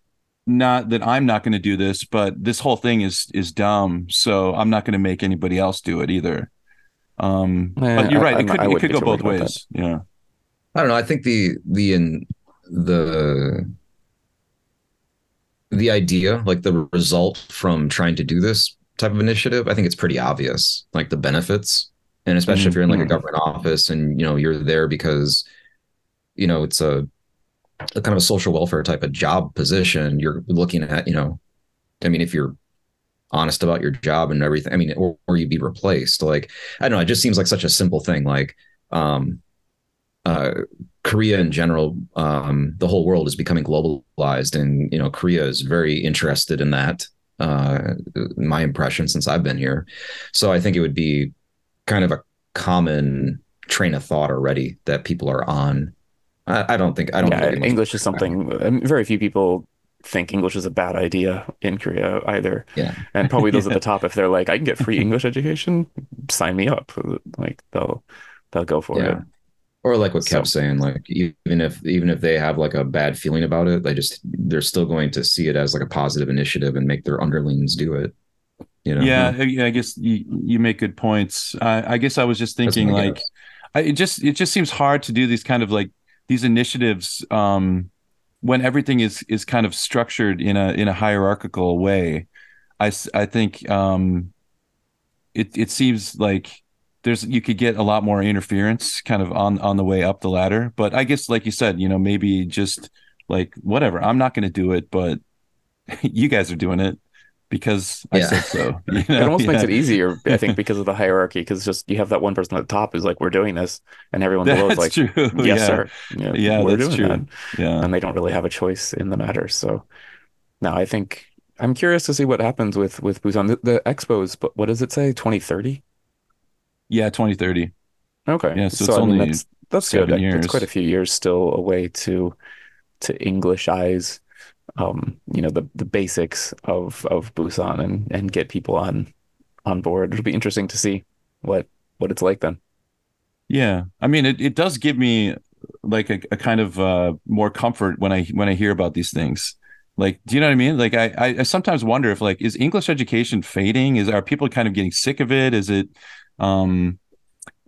not that I'm not going to do this, but this whole thing is is dumb. So I'm not going to make anybody else do it either. Um, but you're right. I'm- it could I it could go both worried about ways. Yeah. I don't know. I think the the in the the idea, like the result from trying to do this type of initiative, I think it's pretty obvious. Like the benefits, and especially if you're in like a Mhm. government office and you know you're there because you know it's a, a kind of a social welfare type of job position. You're looking at you know, I mean, if you're honest about your job and everything, I mean, or, or you'd be replaced. Like I don't know. It just seems like such a simple thing. Like um, uh, Korea in general, um, the whole world is becoming globalized, and you know, Korea is very interested in that. Uh, my impression since I've been here, so I think it would be kind of a common train of thought already that people are on. I, I don't think I don't. Yeah, think it'd be much English is something. Very few people think English is a bad idea in Korea either. Yeah. And probably those Yeah. at the top, if they're like, I can get free English education, sign me up. Like they'll they'll go for Yeah. it. Or like what So- Kev's saying, like even if even if they have like a bad feeling about it, they just they're still going to see it as like a positive initiative and make their underlings do it. You know? Yeah, I- yeah, I guess you, you make good points. I, I guess I was just thinking like. I, it just it just seems hard to do these kind of like these initiatives um, when everything is is kind of structured in a in a hierarchical way. I I think um, it it seems like there's you could get a lot more interference kind of on on the way up the ladder. But I guess like you said, you know, maybe just like whatever. I'm not going to do it, but you guys are doing it because I said so. you It know? almost makes it easier, I think, because of the hierarchy. Because just you have that one person at the top who's like, "We're doing this," and everyone below is like, true. "Yes, yeah. sir." Yeah, Yeah, we're that's doing true. that. Yeah. and they don't really have a choice in the matter. So, now I think I'm curious to see what happens with with Busan. The, the expos, but what does it say? 2030? Yeah, 2030. Okay, Yeah, so so, it's I mean only that's that's seven good. years. It's quite a few years still away to to Englishize, um, you know, the the basics of of Busan and and get people on on board. It'll be interesting to see what what it's like then. Yeah. I mean, it, it does give me like a, a kind of uh, more comfort when I when I hear about these things. Like, do you know what I mean? Like, I, I sometimes wonder if like is English education fading? Is are people kind of getting sick of it? Is it um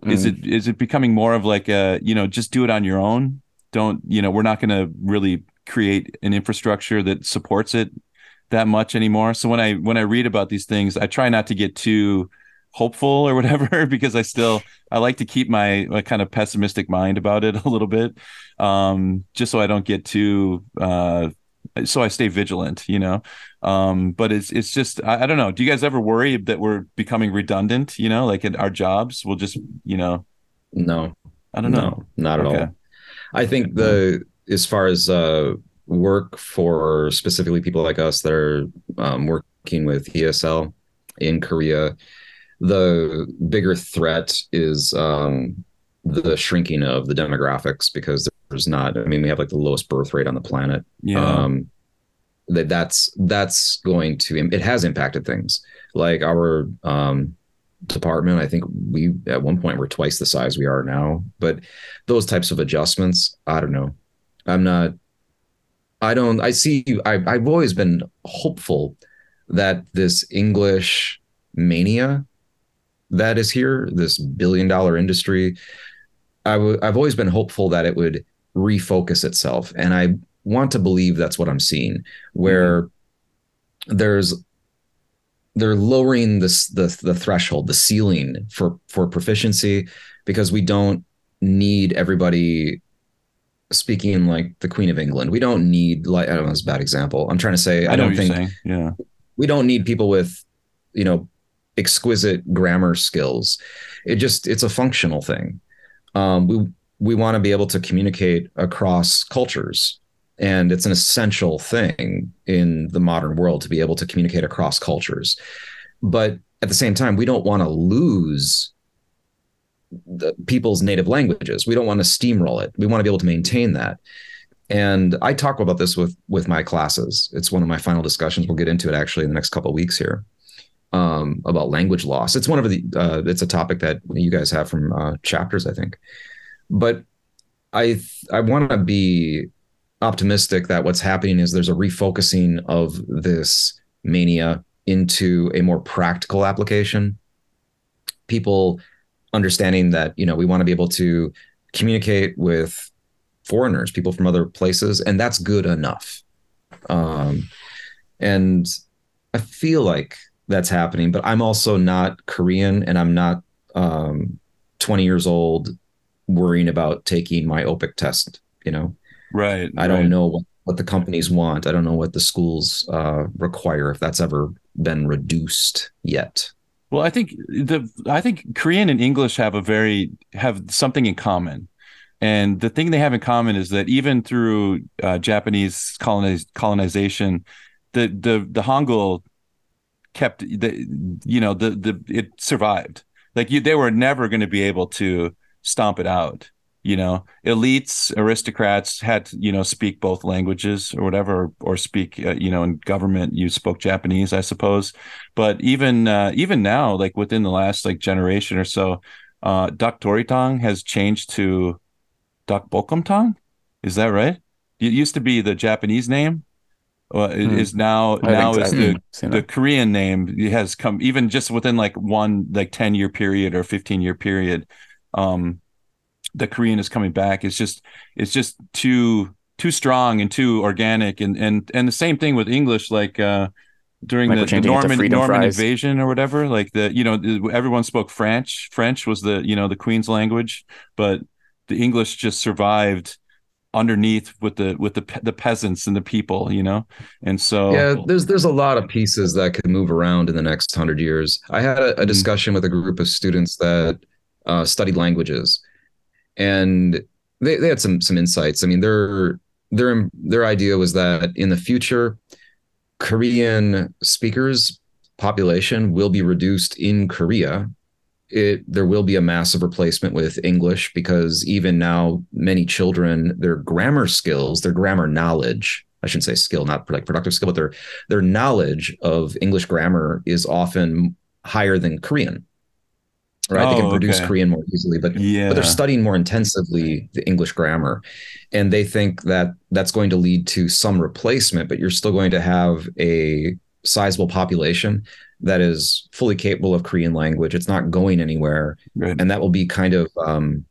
is Mm. it is it becoming more of like a you know just do it on your own? Don't you know? We're not going to really create an infrastructure that supports it that much anymore. So when I when I read about these things, I try not to get too hopeful or whatever because I still I like to keep my, my kind of pessimistic mind about it a little bit, um, just so I don't get too uh, so I stay vigilant, you know. Um, but it's it's just I, I don't know. Do you guys ever worry that we're becoming redundant? You know, like in our jobs, we'll just you know No, I don't know. not at Okay. all. I think the as far as uh, work for specifically people like us that are um, working with ESL in Korea, the bigger threat is um, the shrinking of the demographics because there's not. I mean, we have like the lowest birth rate on the planet. Yeah. Um, that that's that's going to it has impacted things like our um, department. I think we at one point were twice the size we are now, but those types of adjustments, I don't know. I'm not. I don't. I see. I, I've always been hopeful that this English mania that is here, this billion dollar industry, I w- I've always been hopeful that it would refocus itself, and I want to believe that's what I'm seeing, where there's they're lowering this the the threshold, the ceiling for for proficiency, because we don't need everybody speaking like the Queen of England. We don't need like I don't know, it's a bad example. I'm trying to say I, I don't think. Yeah. we don't need people with you know exquisite grammar skills it just it's a functional thing um, we we want to be able to communicate across cultures and it's an essential thing in the modern world to be able to communicate across cultures but at the same time we don't want to lose people's native languages we don't want to steamroll it we want to be able to maintain that and I talk about this with with my classes. It's one of my final discussions. We'll get into it actually in the next couple of weeks here um, about language loss. It's one of the uh, it's a topic that you guys have from uh, chapters, I think. But I I want to be optimistic that what's happening is there's a refocusing of this mania into a more practical application. People understanding that you know we want to be able to communicate with foreigners, people from other places, and that's good enough. Um, and I feel like that's happening, but I'm also not Korean, and I'm not um, 20 years old worrying about taking my OPIC test. You know, Right. I don't know what, what the companies want. I don't know what the schools uh, require. If that's ever been reduced yet. Well, I think the I think Korean and English have a very have something in common. And the thing they have in common is that even through uh, Japanese coloniz- colonization, the the the Hangul kept the you know the the it survived. Like you, they were never going to be able to stomp it out. You know, elites, aristocrats had to, you know speak both languages or whatever, or speak uh, you know in government you spoke Japanese, I suppose. But even uh, even now, like within the last like generation or so, uh, Dak Doritong has changed to Dak Bokumtong. Is that right? It used to be the Japanese name. Uh, it Hmm. is now I now is the. The that. Korean name It has come even just within like one like 10 year period or 15 year period. Um, the Korean is coming back. It's just it's just too too strong and too organic and and and the same thing with English like uh during Like the, the changing it to Norman Norman fries. invasion or whatever like the you know everyone spoke French French was the you know the queen's language but the English just survived underneath with the with the the peasants and the people you know and so Yeah, there's there's a lot of pieces that could move around in the next hundred years. I had a, a Mhm. discussion with a group of students that uh, studied languages, and they, they had some some insights. I mean, their their their idea was that in the future, Korean speakers population will be reduced in Korea. It there will be a massive replacement with English because even now many children their grammar skills, their grammar knowledge, I shouldn't say skill, not like productive skill, but their their knowledge of English grammar is often higher than Korean. Right? they Oh, can produce okay. Korean more easily, but yeah but they're studying more intensively the English grammar, and they think that that's going to lead to some replacement, but you're still going to have a sizable population that is fully capable of Korean language. It's not going anywhere, Right. and that will be kind of um,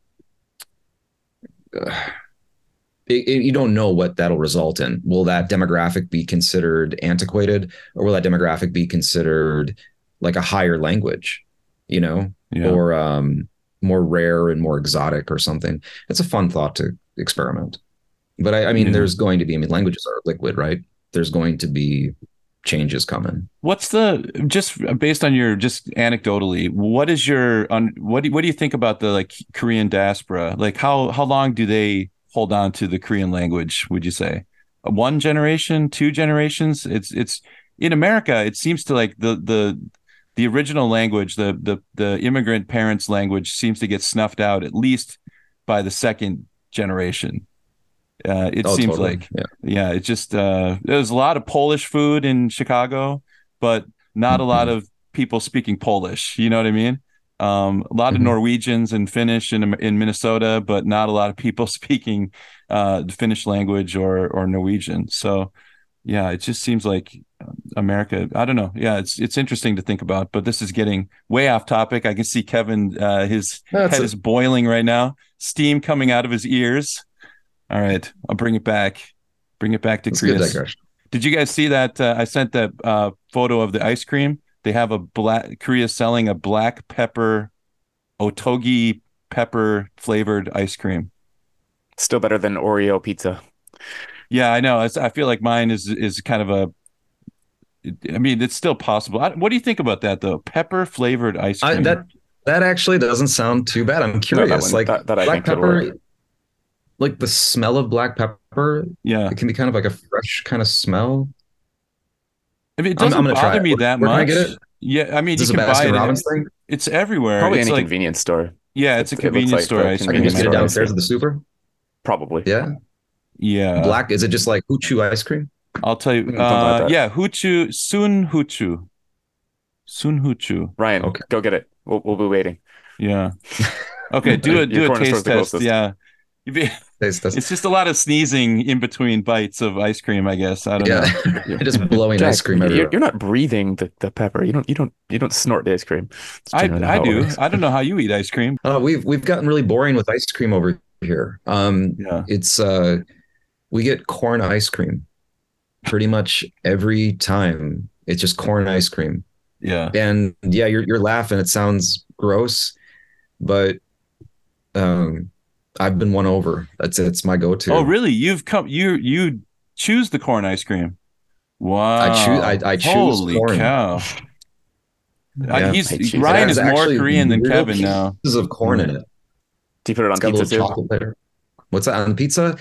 uh, it- it- you don't know what that'll result in. Will that demographic be considered antiquated, or will that demographic be considered like a higher language? You know, yeah. or um, more rare and more exotic or something. It's a fun thought to experiment. But I, I mean, Yeah. there's going to be, I mean, languages are liquid, right? There's going to be changes coming. What's the just based on your just anecdotally? What is your on what do what do you think about the like Korean diaspora? Like how how long do they hold on to the Korean language? Would you say one generation, two generations? It's it's in America. It seems to like the the the original language, the the the immigrant parents' language, seems to get snuffed out at least by the second generation. Uh, it Oh, seems totally. like yeah. yeah, it just uh there's a lot of Polish food in Chicago, but not a lot Mhm. of people speaking Polish. You know what I mean? Um, a lot of Mhm. Norwegians and Finnish in in Minnesota, but not a lot of people speaking uh the Finnish language or or Norwegian. So yeah, it just seems like America. I don't know. Yeah, it's it's interesting to think about, but this is getting way off topic. I can see Kevin uh his That's head a- is boiling right now, steam coming out of his ears. All right, I'll bring it back. Bring it back to It's a Chris. digression. Did you guys see that? Uh, I sent that uh, photo of the ice cream. They have a black Korea selling a black pepper Ottogi pepper flavored ice cream. Still better than Oreo pizza. Yeah, I know. It's, I feel like mine is is kind of a. I mean, it's still possible. I, what do you think about that though? Pepper flavored ice I, cream. that that actually doesn't sound too bad. I'm curious. one- like that- that I black think pepper, like the smell of black pepper, yeah, it can be kind of like a fresh kind of smell. I mean, it I'm- doesn't I'm gonna try bother me Where- that where can I much. get it? Yeah, I mean, Is you can buy it. Robbins thing? It's everywhere. Probably it's any like, convenience store. yeah, it's a It- it looks convenience like store the I cream. can just get it downstairs store. at the super. Probably. Yeah, Yeah, black. Is it just like Huchu ice cream? I'll tell you. Something like Uh, that. yeah, Huchu, Sun Huchu, Sun Huchu. Ryan, Okay. go get it. We'll, we'll be waiting. Yeah. Okay, do a do a taste test. Yeah. Be- Taste test. It's just a lot of sneezing in between bites of ice cream, I guess. I don't know. Yeah, just blowing Jack, ice cream you're, everywhere. you're not breathing the, the pepper. You don't you don't you don't snort the ice cream. I I do. I don't know how you eat ice cream. Uh, we've we've gotten really boring with ice cream over here. Um, Yeah. it's uh, we get corn ice cream pretty much every time. It's just corn ice cream, Yeah. and yeah, you're you're laughing. It sounds gross, but um, I've been won over. That's it's my go-to. Oh, really? You've come you you choose the corn ice cream. Wow. choo- I- I choose Holy corn. cow. I- Yeah. he's I choose Ryan is more Korean than real Kevin now. Pieces of corn in it. Do you put it on It's got a pizza too? What's that on pizza?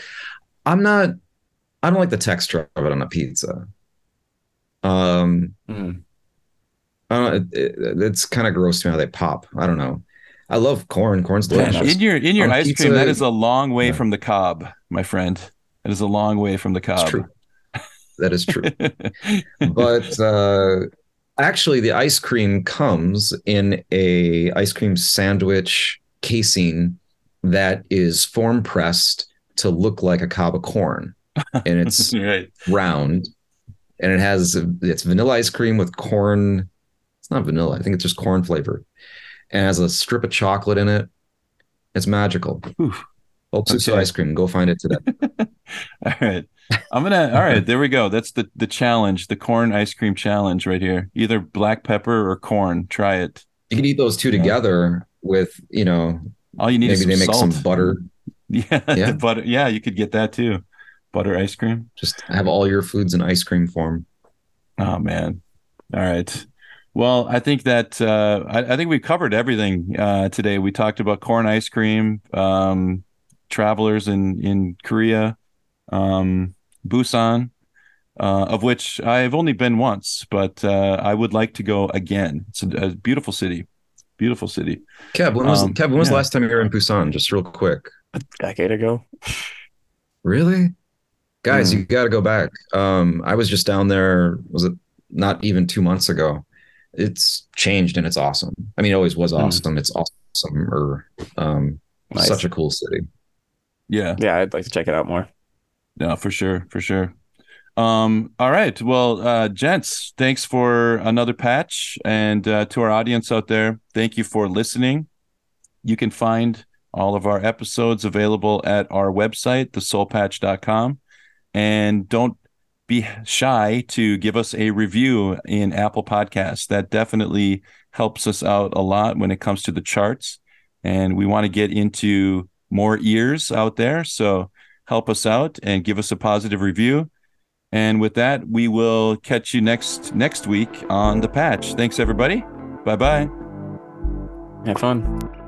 I'm not. I don't like the texture of it on a pizza. Um, Mm. I don't. It, it, it's kind of gross to me how they pop. I don't know. I love corn. Corn's delicious. in your in your On ice pizza- cream, that is a long way Yeah. from the cob, my friend. That is a long way from the cob. true. That is true. but uh, actually, the ice cream comes in a ice cream sandwich casing that is form pressed to look like a cob of corn, and it's right. round, and it has it's vanilla ice cream with corn. It's not vanilla. I think it's just corn flavor, and it has a strip of chocolate in it. It's magical. Oof. Okay. ice cream. Go find it today. All right. I'm gonna. All right, there we go. That's the the challenge, the corn ice cream challenge right here. Either black pepper or corn. Try it. You can eat those two Yeah. together with, you know, All you need maybe is they make salt. some butter. Yeah, Yeah. butter. Yeah, you could get that too. Butter ice cream. Just have all your foods in ice cream form. Oh man. All right. Well, I think that uh, I, I think we covered everything uh, today. We talked about corn ice cream, um, travelers in in Korea, um, Busan, uh, of which I've only been once, but uh, I would like to go again. It's a, a beautiful city, beautiful city. Kev, when was Um, Kev, when was yeah. the last time you were in Busan? Just real quick. A decade ago. Really? Guys, Mm. you got to go back. Um, I was just down there, was it not even two months ago? It's changed and it's awesome. I mean, it always was Mm. awesome. It's awesome. Or um, Nice. such a cool city. Yeah, Yeah, I'd like to check it out more. no, for sure, for sure. Um, all right. Well, uh, gents, thanks for another patch. And uh, to our audience out there, thank you for listening. You can find all of our episodes available at our website, theseoulpatch.com. And don't be shy to give us a review in Apple Podcasts. That definitely helps us out a lot when it comes to the charts. And we want to get into more ears out there. So help us out and give us a positive review. And with that, we will catch you next next week on the patch. Thanks everybody. Bye bye. Have fun.